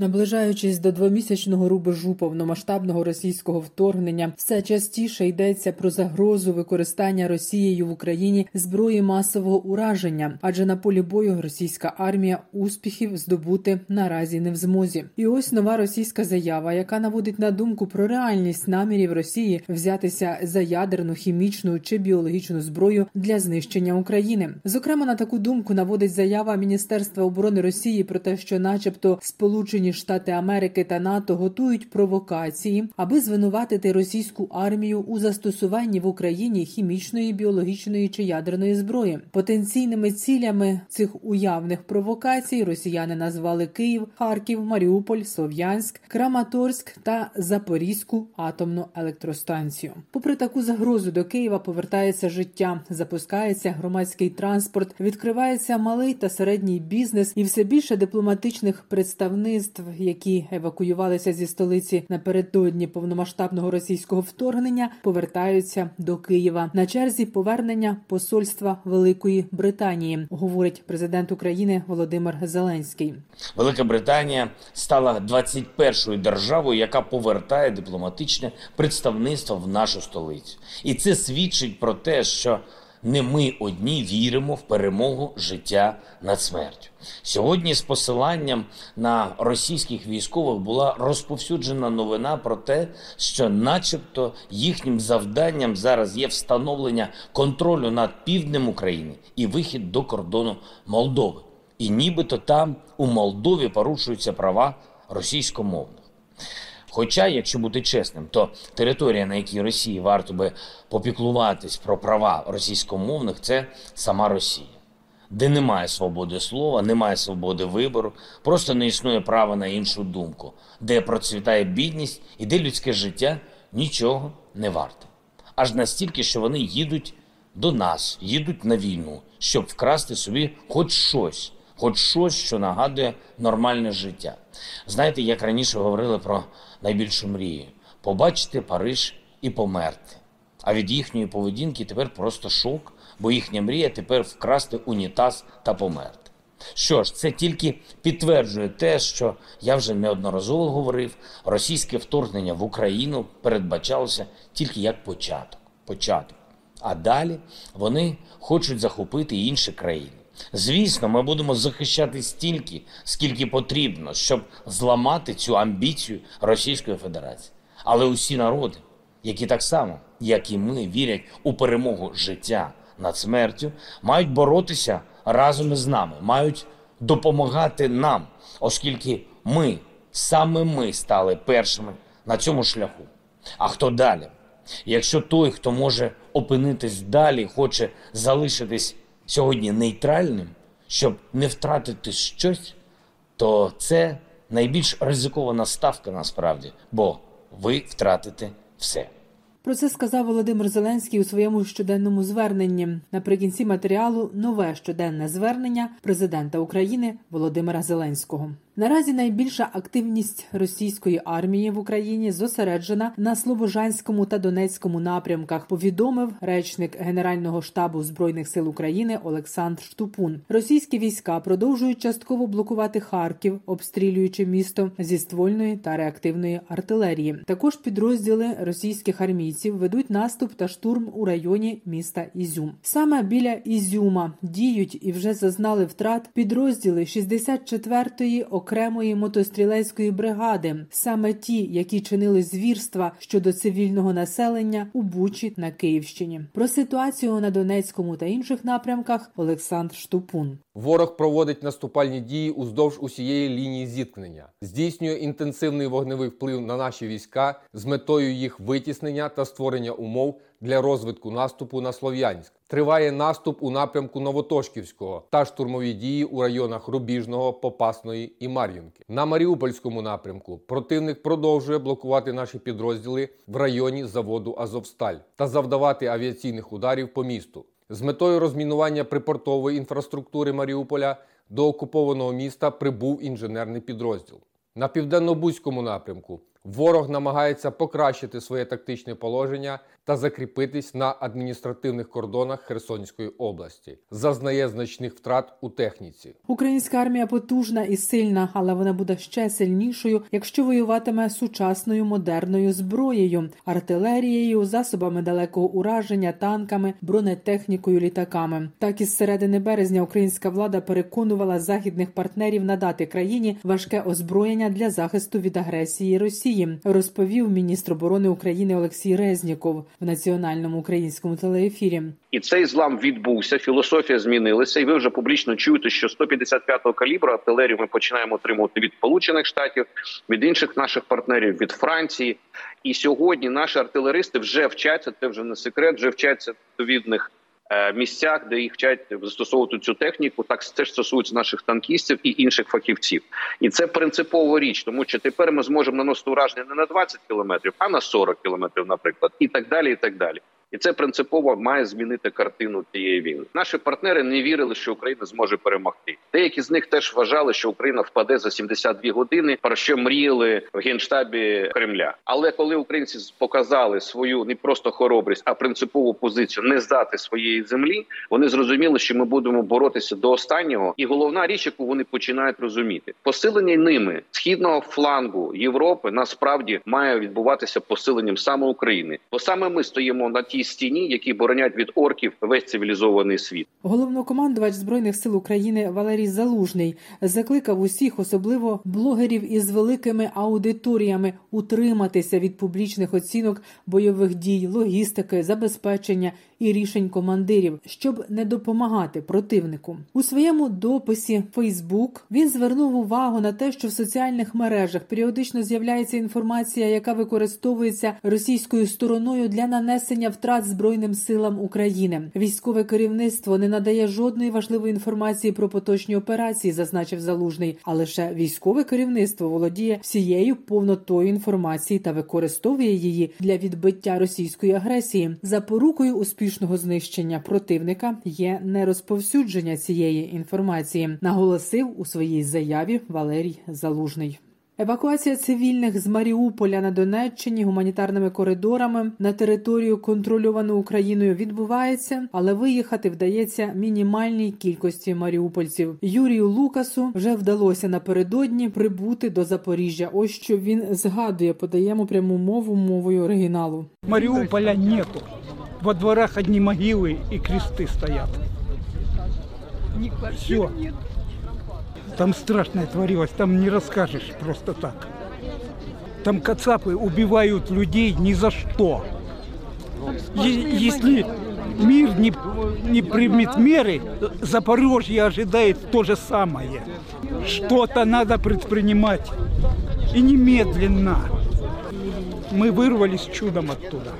Наближаючись до двомісячного рубежу повномасштабного російського вторгнення, все частіше йдеться про загрозу використання Росією в Україні зброї масового ураження, адже на полі бою російська армія успіхів здобути наразі не в змозі. І ось нова російська заява, яка наводить на думку про реальність намірів Росії взятися за ядерну, хімічну чи біологічну зброю для знищення України. Зокрема, на таку думку наводить заява Міністерства оборони Росії про те, що, начебто, сполучені. Сполучені Штати Америки та НАТО готують провокації, аби звинуватити російську армію у застосуванні в Україні хімічної, біологічної чи ядерної зброї. Потенційними цілями цих уявних провокацій росіяни назвали Київ, Харків, Маріуполь, Слов'янськ, Краматорськ та Запорізьку атомну електростанцію. Попри таку загрозу до Києва повертається життя, запускається громадський транспорт, відкривається малий та середній бізнес і все більше дипломатичних представництв які евакуювалися зі столиці напередодні повномасштабного російського вторгнення, повертаються до Києва на черзі повернення посольства Великої Британії, говорить президент України Володимир Зеленський. Велика Британія стала 21-ю державою, яка повертає дипломатичне представництво в нашу столицю, і це свідчить про те, що не ми одні віримо в перемогу життя над смертю. Сьогодні з посиланням на російських військових була розповсюджена новина про те, що, начебто, їхнім завданням зараз є встановлення контролю над півднем України і вихід до кордону Молдови. І нібито там у Молдові порушуються права російськомовних. Хоча, якщо бути чесним, то територія, на якій Росії варто би попіклуватись про права російськомовних, це сама Росія, де немає свободи слова, немає свободи вибору, просто не існує права на іншу думку, де процвітає бідність і де людське життя нічого не варте. Аж настільки, що вони їдуть до нас, їдуть на війну, щоб вкрасти собі хоч щось хоч щось, що нагадує нормальне життя. Знаєте, як раніше говорили про найбільшу мрію побачити Париж і померти. А від їхньої поведінки тепер просто шок, бо їхня мрія тепер вкрасти унітаз та померти. Що ж, це тільки підтверджує те, що я вже неодноразово говорив: російське вторгнення в Україну передбачалося тільки як початок. початок. А далі вони хочуть захопити інші країни. Звісно, ми будемо захищати стільки, скільки потрібно, щоб зламати цю амбіцію Російської Федерації. Але усі народи, які так само, як і ми, вірять у перемогу життя над смертю, мають боротися разом із нами, мають допомагати нам, оскільки ми, саме ми стали першими на цьому шляху. А хто далі? Якщо той, хто може опинитись далі, хоче залишитись сьогодні нейтральним, щоб не втратити щось, то це найбільш ризикована ставка насправді, бо ви втратите все. Про це сказав Володимир Зеленський у своєму щоденному зверненні. Наприкінці матеріалу нове щоденне звернення президента України Володимира Зеленського. Наразі найбільша активність російської армії в Україні зосереджена на Слобожанському та Донецькому напрямках. Повідомив речник Генерального штабу збройних сил України Олександр Штупун. Російські війська продовжують частково блокувати Харків, обстрілюючи місто зі ствольної та реактивної артилерії. Також підрозділи російських армійців ведуть наступ та штурм у районі міста Ізюм. Саме біля Ізюма діють і вже зазнали втрат підрозділи 64-ї окремої окремої мотострілецької бригади, саме ті, які чинили звірства щодо цивільного населення у Бучі на Київщині. Про ситуацію на Донецькому та інших напрямках Олександр Штупун. Ворог проводить наступальні дії уздовж усієї лінії зіткнення, здійснює інтенсивний вогневий вплив на наші війська з метою їх витіснення та створення умов для розвитку наступу на Слов'янськ. Триває наступ у напрямку Новотошківського та штурмові дії у районах Рубіжного, Попасної і Мар'їнки. На Маріупольському напрямку противник продовжує блокувати наші підрозділи в районі заводу Азовсталь та завдавати авіаційних ударів по місту. З метою розмінування припортової інфраструктури Маріуполя до окупованого міста прибув інженерний підрозділ. На південно-бузькому напрямку Ворог намагається покращити своє тактичне положення та закріпитись на адміністративних кордонах Херсонської області, зазнає значних втрат у техніці. Українська армія потужна і сильна, але вона буде ще сильнішою, якщо воюватиме сучасною модерною зброєю, артилерією, засобами далекого ураження, танками, бронетехнікою, літаками. Так із середини березня українська влада переконувала західних партнерів надати країні важке озброєння для захисту від агресії Росії, розповів міністр оборони України Олексій Резніков в національному українському телеефірі. І цей злам відбувся. Філософія змінилася, і ви вже публічно чуєте, що 155-го калібру артилерію ми починаємо отримувати від Сполучених Штатів, від інших наших партнерів, від Франції. І сьогодні наші артилеристи вже вчаться. Це вже не секрет, вже вчаться відповідних місцях, де їх вчать застосовувати цю техніку. Так це ж стосується наших танкістів і інших фахівців. І це принципова річ, тому що тепер ми зможемо наносити ураження не на 20 кілометрів, а на 40 кілометрів, наприклад, і так далі. І так далі. І це принципово має змінити картину цієї війни. Наші партнери не вірили, що Україна зможе перемогти. Деякі з них теж вважали, що Україна впаде за 72 години, про що мріяли в генштабі Кремля. Але коли українці показали свою не просто хоробрість, а принципову позицію не здати своєї землі, вони зрозуміли, що ми будемо боротися до останнього. І головна річ, яку вони починають розуміти, посилення ними східного флангу Європи насправді має відбуватися посиленням саме України, бо саме ми стоїмо на тій стіні, які боронять від орків весь цивілізований світ. Головнокомандувач збройних сил України Валерій Залужний закликав усіх, особливо блогерів із великими аудиторіями, утриматися від публічних оцінок бойових дій, логістики, забезпечення і рішень командирів, щоб не допомагати противнику. У своєму дописі Фейсбук він звернув увагу на те, що в соціальних мережах періодично з'являється інформація, яка використовується російською стороною для нанесення втрат збройним силам України. Військове керівництво не надає жодної важливої інформації про поточні операції, зазначив залужний. А лише військове керівництво володіє всією повнотою інформації та використовує її для відбиття російської агресії. Запорукою успішного знищення противника є нерозповсюдження цієї інформації, наголосив у своїй заяві Валерій Залужний. Евакуація цивільних з Маріуполя на Донеччині гуманітарними коридорами на територію, контрольовану Україною, відбувається, але виїхати вдається мінімальній кількості маріупольців. Юрію Лукасу вже вдалося напередодні прибути до Запоріжжя. Ось що він згадує, подаємо пряму мову мовою оригіналу. Мариуполя нету. Во дворах одні одни могилы и кресты стоят. Все. Там страшное творилось, там не расскажешь просто так. Там кацапы убивают людей ни за что. Е- Если мир не, не примет меры, Запорожье ожидает то же самое. Что-то надо предпринимать. И немедленно. Мы вырвались чудом оттуда,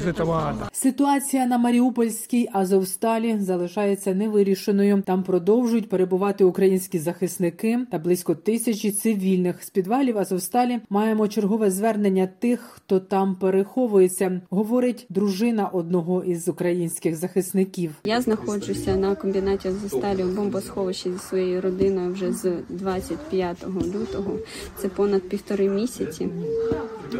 этого ада. Ситуація на Маріупольській Азовсталі залишається невирішеною. Там продовжують перебувати українські захисники та близько тисячі цивільних. З підвалів Азовсталі маємо чергове звернення тих, хто там переховується, говорить дружина одного із українських захисників. Я знаходжуся на комбінаті Азовсталі у бомбосховищі зі своєю родиною вже з 25 лютого. Це понад півтори місяці.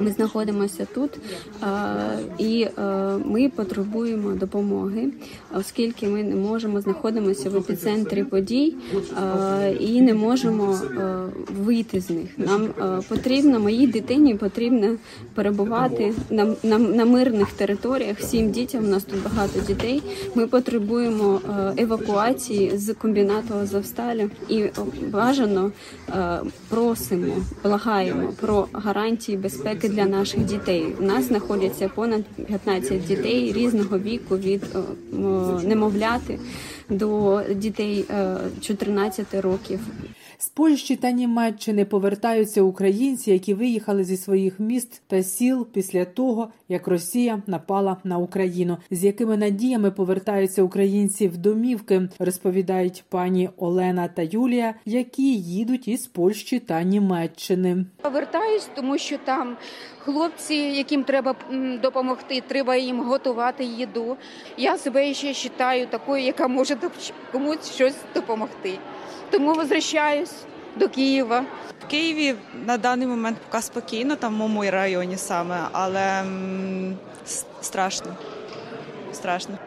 Ми знаходимося тут і ми потребуємо допомоги, оскільки ми не можемо знаходимося в епіцентрі подій і не можемо вийти з них. Нам потрібно, моїй дитині потрібно перебувати на, на, на мирних територіях. Всім дітям у нас тут багато дітей. Ми потребуємо евакуації з комбінату Азовсталі і бажано просимо, благаємо про гарантії безпеки для наших дітей. У нас знаходяться понад 15 дітей різного віку від е, немовляти до дітей е, 14 років. З Польщі та Німеччини повертаються українці, які виїхали зі своїх міст та сіл після того, як Росія напала на Україну. З якими надіями повертаються українці в домівки, розповідають пані Олена та Юлія, які їдуть із Польщі та Німеччини. Повертаюсь, тому що там хлопці, яким треба допомогти, треба їм готувати їду. Я себе ще вважаю такою, яка може комусь щось допомогти. Тому возвращаюсь до Києва. В Києві на даний момент поки спокійно, там в моєму районі саме, але страшно. Страшно.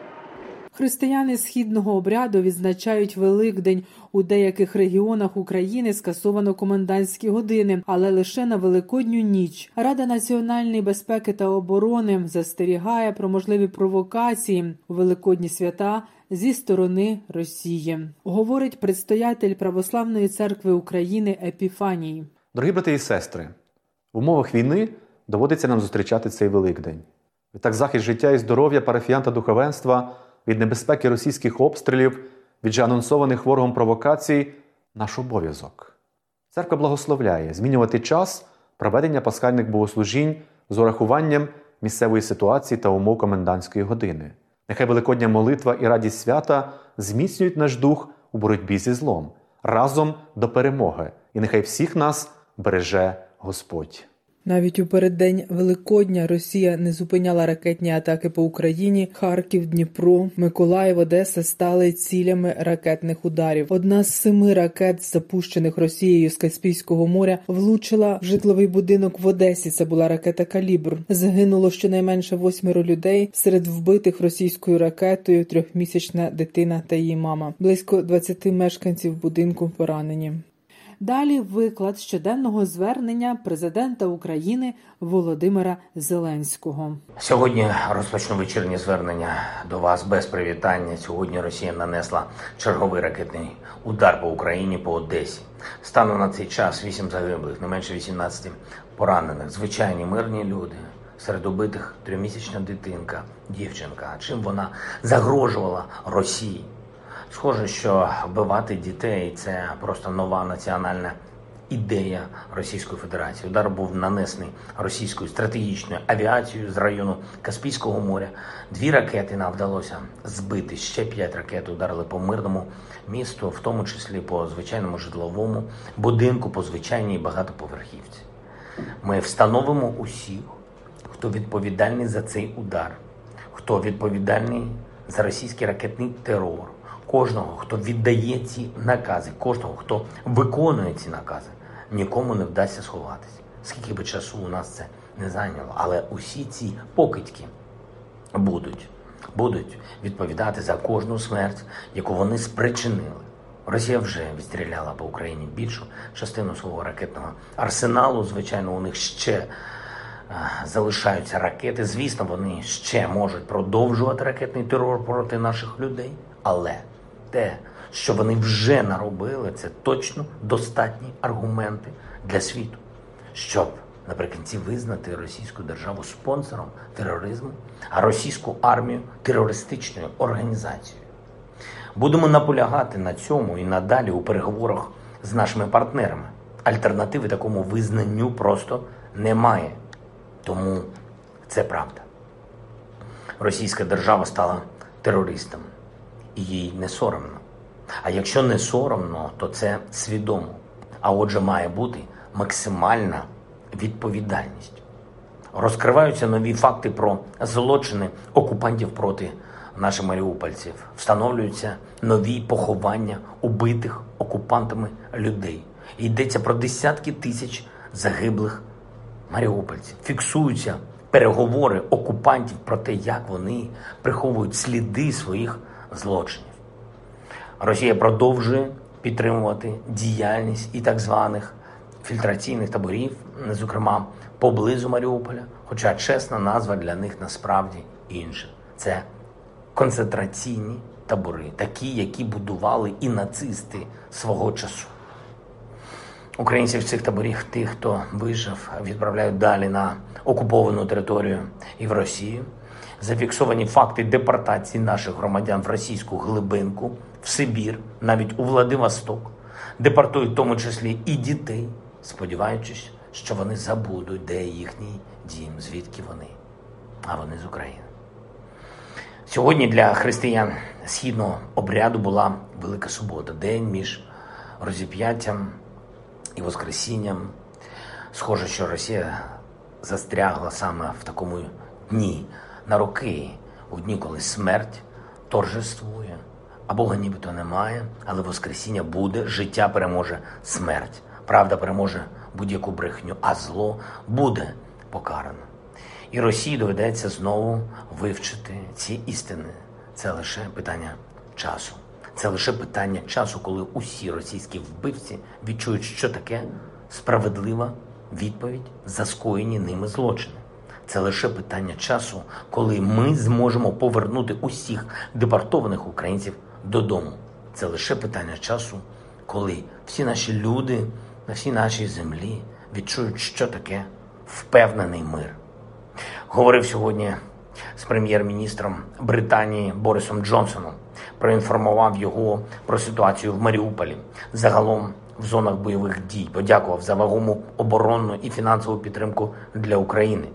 Християни східного обряду відзначають Великдень. У деяких регіонах України скасовано комендантські години, але лише на великодню ніч. Рада національної безпеки та оборони застерігає про можливі провокації у великодні свята зі сторони Росії. Говорить предстоятель Православної церкви України Епіфаній. Дорогі брати і сестри, в умовах війни доводиться нам зустрічати цей Великдень. Відтак захист життя і здоров'я парафіян та духовенства від небезпеки російських обстрілів, від же анонсованих ворогом провокацій наш обов'язок. Церква благословляє змінювати час проведення пасхальних богослужінь з урахуванням місцевої ситуації та умов комендантської години. Нехай Великодня молитва і радість свята зміцнюють наш дух у боротьбі зі злом разом до перемоги, і нехай всіх нас береже Господь. Навіть у переддень Великодня Росія не зупиняла ракетні атаки по Україні. Харків, Дніпро, Миколаїв, Одеса стали цілями ракетних ударів. Одна з семи ракет, запущених Росією з Каспійського моря, влучила в житловий будинок в Одесі. Це була ракета Калібр. Загинуло щонайменше восьмеро людей. Серед вбитих російською ракетою трьохмісячна дитина та її мама. Близько 20 мешканців будинку поранені. Далі виклад щоденного звернення президента України Володимира Зеленського. Сьогодні розпочну вечірнє звернення до вас без привітання. Сьогодні Росія нанесла черговий ракетний удар по Україні по Одесі. Станом на цей час 8 загиблих, не менше 18 поранених. Звичайні мирні люди. Серед убитих трьохмісячна дитинка, дівчинка. Чим вона загрожувала Росії? Схоже, що вбивати дітей це просто нова національна ідея Російської Федерації. Удар був нанесений російською стратегічною авіацією з району Каспійського моря. Дві ракети нам вдалося збити. Ще п'ять ракет ударили по мирному місту, в тому числі по звичайному житловому будинку, по звичайній багатоповерхівці. Ми встановимо усіх, хто відповідальний за цей удар, хто відповідальний за російський ракетний терор, кожного, хто віддає ці накази, кожного, хто виконує ці накази, нікому не вдасться сховатися. Скільки би часу у нас це не зайняло, але усі ці покидьки будуть, будуть відповідати за кожну смерть, яку вони спричинили. Росія вже відстріляла по Україні більшу частину свого ракетного арсеналу. Звичайно, у них ще е, залишаються ракети. Звісно, вони ще можуть продовжувати ракетний терор проти наших людей. Але те, що вони вже наробили, це точно достатні аргументи для світу, щоб наприкінці визнати російську державу спонсором тероризму, а російську армію терористичною організацією. Будемо наполягати на цьому і надалі у переговорах з нашими партнерами. Альтернативи такому визнанню просто немає. Тому це правда. Російська держава стала терористом, і їй не соромно. А якщо не соромно, то це свідомо. А отже, має бути максимальна відповідальність. Розкриваються нові факти про злочини окупантів проти наших маріупольців. Встановлюються нові поховання убитих окупантами людей. Йдеться про десятки тисяч загиблих маріупольців. Фіксуються переговори окупантів про те, як вони приховують сліди своїх злочинів. Росія продовжує підтримувати діяльність і так званих фільтраційних таборів, зокрема поблизу Маріуполя. Хоча чесна назва для них насправді інша. Це концентраційні табори, такі, які будували і нацисти свого часу. Українців цих таборів, тих, хто вижив, відправляють далі на окуповану територію і в Росію. Зафіксовані факти депортації наших громадян в російську глибинку, в Сибір, навіть у Владивосток. Депортують в тому числі і дітей, сподіваючись, що вони забудуть, де їхній дім, звідки вони, а вони з України. Сьогодні для християн східного обряду була Велика Субота, день між розіп'яттям і Воскресінням. Схоже, що Росія застрягла саме в такому дні на роки, у дні, коли смерть торжествує, А Бога нібито немає, але Воскресіння буде, життя переможе смерть. Правда переможе будь-яку брехню, а зло буде покарано. І Росії доведеться знову вивчити ці істини. Це лише питання часу. Це лише питання часу, коли усі російські вбивці відчують, що таке справедлива відповідь за скоєні ними злочини. Це лише питання часу, коли ми зможемо повернути усіх депортованих українців додому. Це лише питання часу, коли всі наші люди на всій нашій землі відчують, що таке впевнений мир. Говорив сьогодні з прем'єр-міністром Британії Борисом Джонсоном. Проінформував його про ситуацію в Маріуполі, загалом в зонах бойових дій. Подякував за вагому оборонну і фінансову підтримку для України.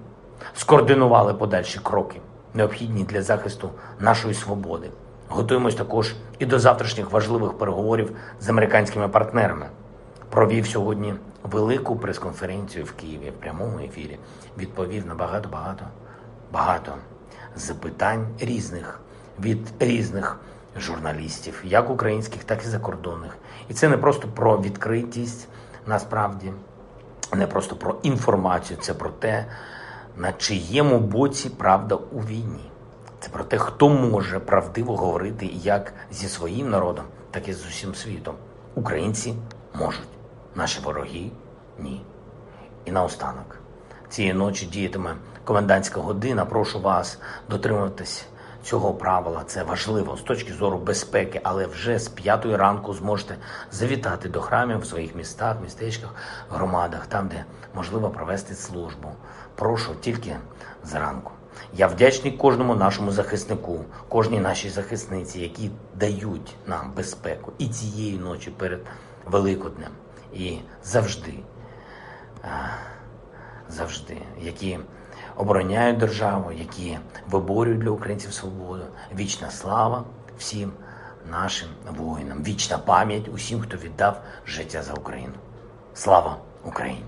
Скоординували подальші кроки, необхідні для захисту нашої свободи. Готуємось також і до завтрашніх важливих переговорів з американськими партнерами. Провів сьогодні велику прес-конференцію в Києві в прямому ефірі. Відповів на багато, багато, багато запитань різних від різних журналістів, як українських, так і закордонних. І це не просто про відкритість, насправді, не просто про інформацію, це про те, на чиєму боці правда у війні. Це про те, хто може правдиво говорити як зі своїм народом, так і з усім світом. Українці можуть, наші вороги ні. І наостанок, цієї ночі діятиме комендантська година. Прошу вас дотримуватись цього правила. Це важливо з точки зору безпеки, але вже з п'ятої ранку зможете завітати до храмів в своїх містах, містечках, громадах, там, де можливо провести службу. Прошу тільки зранку. Я вдячний кожному нашому захиснику, кожній нашій захисниці, які дають нам безпеку і цієї ночі перед Великоднем, і завжди, завжди, які обороняють державу, які виборюють для українців свободу. Вічна слава всім нашим воїнам, вічна пам'ять усім, хто віддав життя за Україну. Слава Україні!